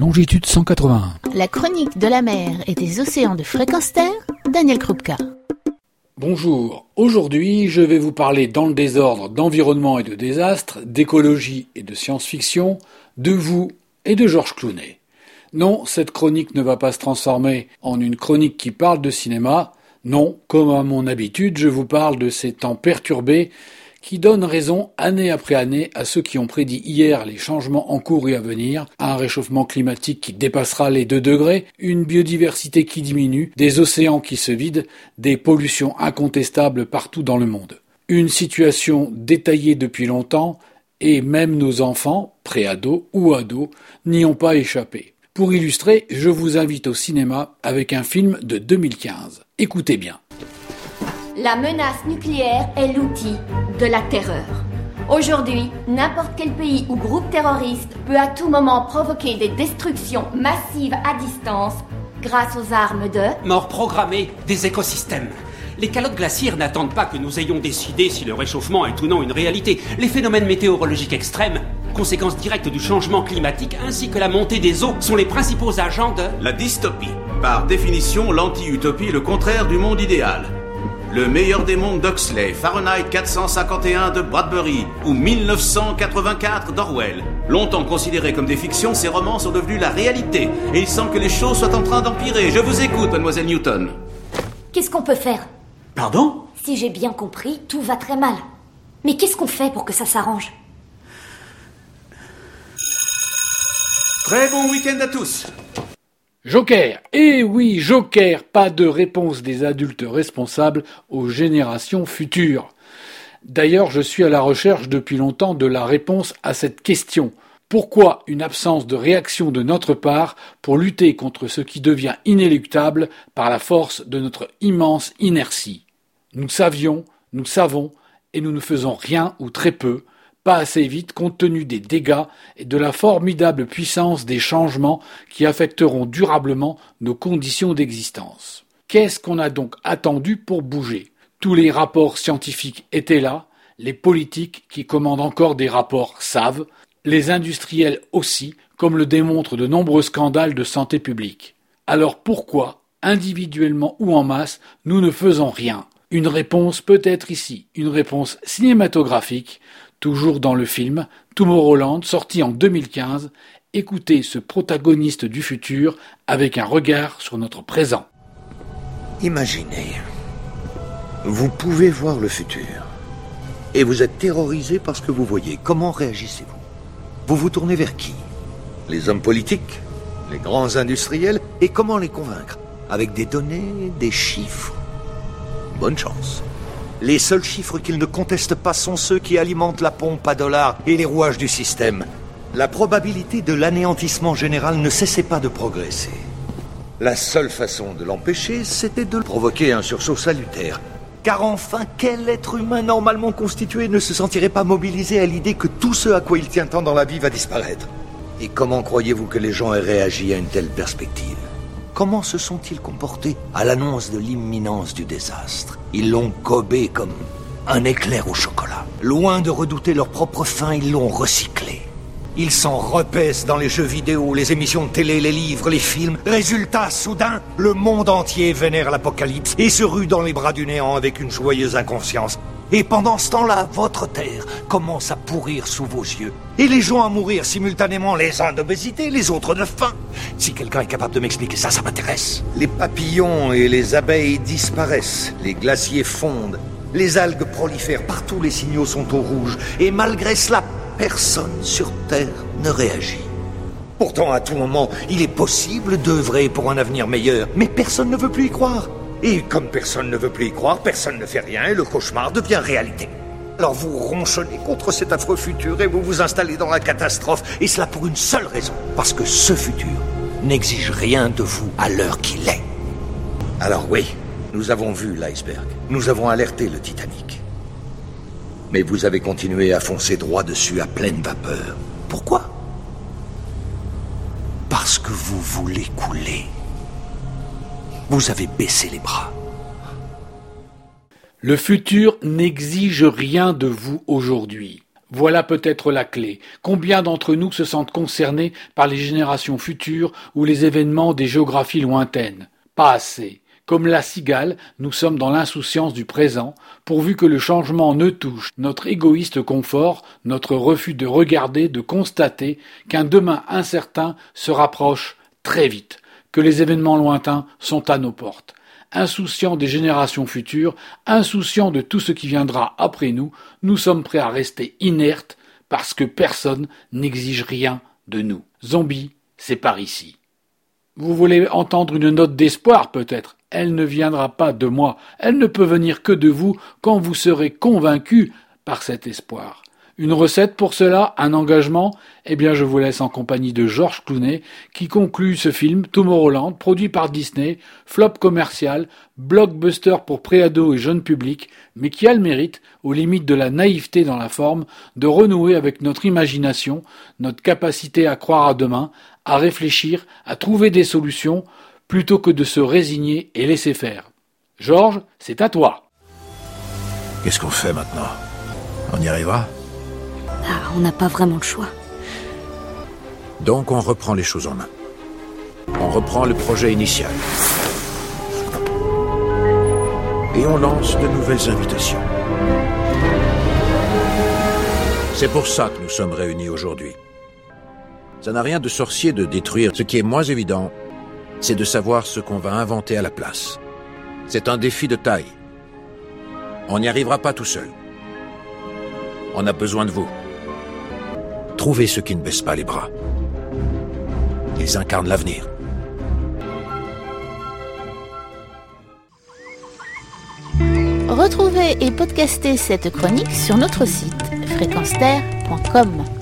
longitude 181. La chronique de la mer et des océans de fréquence terre, Daniel Krupka. Bonjour, aujourd'hui je vais vous parler dans le désordre d'environnement et de désastre, d'écologie et de science-fiction, de vous et de Georges Clooney. Non, cette chronique ne va pas se transformer en une chronique qui parle de cinéma, non, comme à mon habitude, je vous parle de ces temps perturbés qui donnent raison année après année à ceux qui ont prédit hier les changements en cours et à venir, un réchauffement climatique qui dépassera les 2 degrés, une biodiversité qui diminue, des océans qui se vident, des pollutions incontestables partout dans le monde. Une situation détaillée depuis longtemps, et même nos enfants, préados ou ados, n'y ont pas échappé. Pour illustrer, je vous invite au cinéma avec un film de 2015. Écoutez bien. La menace nucléaire est l'outil de la terreur. Aujourd'hui, n'importe quel pays ou groupe terroriste peut à tout moment provoquer des destructions massives à distance grâce aux armes de... Mort programmée des écosystèmes. Les calottes glaciaires n'attendent pas que nous ayons décidé si le réchauffement est ou non une réalité. Les phénomènes météorologiques extrêmes, conséquences directes du changement climatique ainsi que la montée des eaux sont les principaux agents de... La dystopie. Par définition, l'anti-utopie est le contraire du monde idéal. Le meilleur des mondes d'Huxley, Fahrenheit 451 de Bradbury ou 1984 d'Orwell. Longtemps considérés comme des fictions, ces romans sont devenus la réalité. Et il semble que les choses soient en train d'empirer. Je vous écoute, mademoiselle Newton. Qu'est-ce qu'on peut faire? Pardon? Si j'ai bien compris, tout va très mal. Mais qu'est-ce qu'on fait pour que ça s'arrange? Très bon week-end à tous. Joker Eh oui, Joker Pas de réponse des adultes responsables aux générations futures. D'ailleurs, je suis à la recherche depuis longtemps de la réponse à cette question. Pourquoi une absence de réaction de notre part pour lutter contre ce qui devient inéluctable par la force de notre immense inertie? Nous savions, nous savons, et nous ne faisons rien ou très peu, pas assez vite compte tenu des dégâts et de la formidable puissance des changements qui affecteront durablement nos conditions d'existence. Qu'est-ce qu'on a donc attendu pour bouger? Tous les rapports scientifiques étaient là, les politiques qui commandent encore des rapports savent, les industriels aussi, comme le démontrent de nombreux scandales de santé publique. Alors pourquoi, individuellement ou en masse, nous ne faisons rien? Une réponse peut être ici, une réponse cinématographique, Toujours dans le film Tomorrowland, sorti en 2015, écoutez ce protagoniste du futur avec un regard sur notre présent. Imaginez, vous pouvez voir le futur et vous êtes terrorisé par ce que vous voyez. Comment réagissez-vous? Vous vous tournez vers qui? Les hommes politiques? Les grands industriels? Et comment les convaincre? Avec des données, des chiffres. Bonne chance. Les seuls chiffres qu'ils ne contestent pas sont ceux qui alimentent la pompe à dollars et les rouages du système. La probabilité de l'anéantissement général ne cessait pas de progresser. La seule façon de l'empêcher, c'était de provoquer un sursaut salutaire. Car enfin, quel être humain normalement constitué ne se sentirait pas mobilisé à l'idée que tout ce à quoi il tient tant dans la vie va disparaître? Et comment croyez-vous que les gens aient réagi à une telle perspective? Comment se sont-ils comportés à l'annonce de l'imminence du désastre? Ils l'ont gobé comme un éclair au chocolat. Loin de redouter leur propre faim, ils l'ont recyclé. Ils s'en repaissent dans les jeux vidéo, les émissions de télé, les livres, les films. Résultat, soudain, le monde entier vénère l'apocalypse et se rue dans les bras du néant avec une joyeuse inconscience. Et pendant ce temps-là, votre terre commence à pourrir sous vos yeux. Et les gens à mourir simultanément, les uns d'obésité, les autres de faim. Si quelqu'un est capable de m'expliquer ça, ça m'intéresse. Les papillons et les abeilles disparaissent, les glaciers fondent, les algues prolifèrent, partout les signaux sont au rouge. Et malgré cela, personne sur Terre ne réagit. Pourtant, à tout moment, il est possible d'œuvrer pour un avenir meilleur, mais personne ne veut plus y croire. Et comme personne ne veut plus y croire, personne ne fait rien et le cauchemar devient réalité. Alors vous ronchonnez contre cet affreux futur et vous vous installez dans la catastrophe, et cela pour une seule raison, parce que ce futur n'exige rien de vous à l'heure qu'il est. Alors oui, nous avons vu l'iceberg, nous avons alerté le Titanic. Mais vous avez continué à foncer droit dessus à pleine vapeur. Pourquoi? Parce que vous voulez couler. Vous avez baissé les bras. Le futur n'exige rien de vous aujourd'hui. Voilà peut-être la clé. Combien d'entre nous se sentent concernés par les générations futures ou les événements des géographies lointaines? Pas assez. Comme la cigale, nous sommes dans l'insouciance du présent, pourvu que le changement ne touche notre égoïste confort, notre refus de regarder, de constater qu'un demain incertain se rapproche très vite, que les événements lointains sont à nos portes. Insouciants des générations futures, insouciants de tout ce qui viendra après nous, nous sommes prêts à rester inertes parce que personne n'exige rien de nous. Zombie, c'est par ici. Vous voulez entendre une note d'espoir peut-être? Elle ne viendra pas de moi, elle ne peut venir que de vous quand vous serez convaincu par cet espoir. Une recette pour cela, un engagement? Eh bien, je vous laisse en compagnie de Georges Clooney, qui conclut ce film Tomorrowland, produit par Disney, flop commercial, blockbuster pour préados et jeunes publics, mais qui a le mérite, aux limites de la naïveté dans la forme, de renouer avec notre imagination, notre capacité à croire à demain, à réfléchir, à trouver des solutions, plutôt que de se résigner et laisser faire. Georges, c'est à toi. Qu'est-ce qu'on fait maintenant? On y arrivera? Ah, on n'a pas vraiment le choix. Donc on reprend les choses en main. On reprend le projet initial. Et on lance de nouvelles invitations. C'est pour ça que nous sommes réunis aujourd'hui. Ça n'a rien de sorcier de détruire. Ce qui est moins évident, c'est de savoir ce qu'on va inventer à la place. C'est un défi de taille. On n'y arrivera pas tout seul. On a besoin de vous. Trouvez ceux qui ne baissent pas les bras. Ils incarnent l'avenir. Retrouvez et podcastez cette chronique sur notre site fréquenceterre.com.